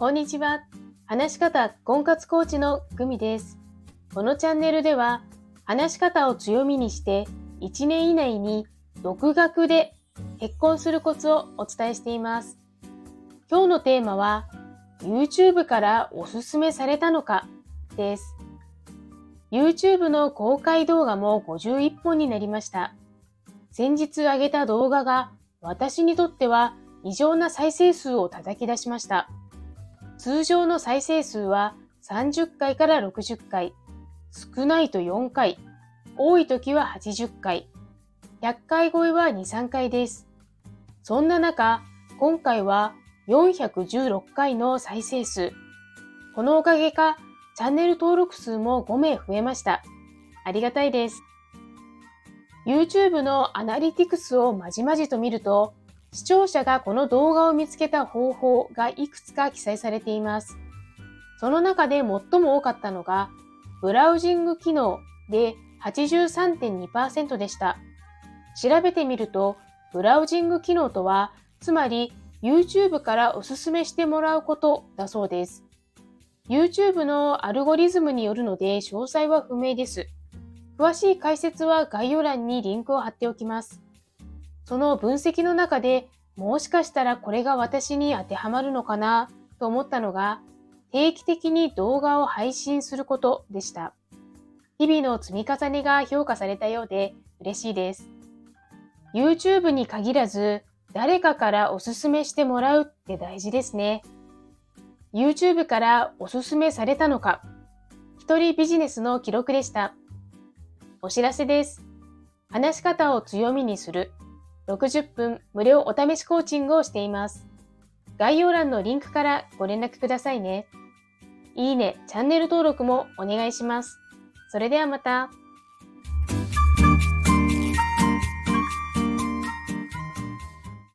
こんにちは。話し方婚活コーチのグミです。このチャンネルでは、話し方を強みにして1年以内に独学で結婚するコツをお伝えしています。今日のテーマは、YouTube からおすすめされたのかです。YouTube の公開動画も51本になりました。先日上げた動画が私にとっては異常な再生数を叩き出しました。通常の再生数は30回から60回、少ないと4回、多い時は80回、100回超えは2、3回です。そんな中、今回は416回の再生数。このおかげか、チャンネル登録数も5名増えました。ありがたいです。YouTube のアナリティクスをまじまじと見ると、視聴者がこの動画を見つけた方法がいくつか記載されています。その中で最も多かったのが、ブラウジング機能で83.2%でした。調べてみると、ブラウジング機能とは、つまり YouTube からおすすめしてもらうことだそうです。YouTube のアルゴリズムによるので詳細は不明です。詳しい解説は概要欄にリンクを貼っておきます。その分析の中でもしかしたらこれが私に当てはまるのかなと思ったのが定期的に動画を配信することでした。日々の積み重ねが評価されたようで嬉しいです。YouTube に限らず誰かからおすすめしてもらうって大事ですね。YouTube からおすすめされたのか一人ビジネスの記録でした。お知らせです。話し方を強みにする60分無料お試しコーチングをしています。概要欄のリンクからご連絡くださいね。いいね、チャンネル登録もお願いします。それではまた。